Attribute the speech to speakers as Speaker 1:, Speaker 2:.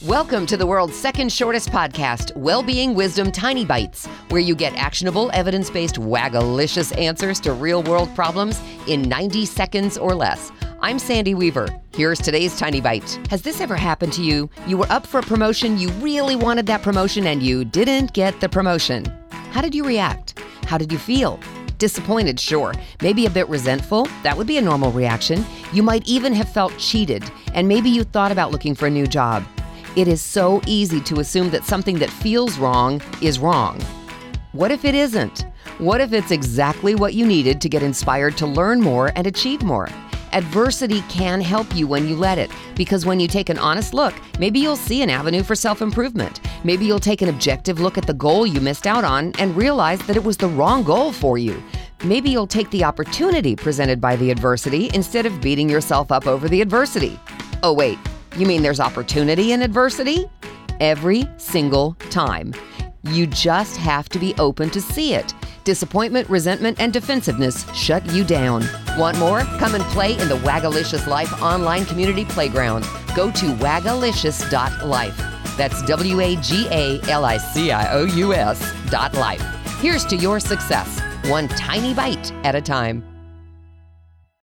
Speaker 1: Welcome to the world's second shortest podcast, Wellbeing Wisdom Tiny Bites, where you get actionable, evidence based, wagalicious answers to real world problems in 90 seconds or less. I'm Sandy Weaver. Here's today's Tiny Bite. Has this ever happened to you? You were up for a promotion, you really wanted that promotion, and you didn't get the promotion. How did you react? How did you feel? Disappointed, sure. Maybe a bit resentful. That would be a normal reaction. You might even have felt cheated, and maybe you thought about looking for a new job. It is so easy to assume that something that feels wrong is wrong. What if it isn't? What if it's exactly what you needed to get inspired to learn more and achieve more? Adversity can help you when you let it, because when you take an honest look, maybe you'll see an avenue for self improvement. Maybe you'll take an objective look at the goal you missed out on and realize that it was the wrong goal for you. Maybe you'll take the opportunity presented by the adversity instead of beating yourself up over the adversity. Oh, wait, you mean there's opportunity in adversity? Every single time. You just have to be open to see it. Disappointment, resentment, and defensiveness shut you down. Want more? Come and play in the Wagalicious Life online community playground. Go to wagalicious.life. That's W A G A L I C I O U S dot life. Here's to your success, one tiny bite at a time.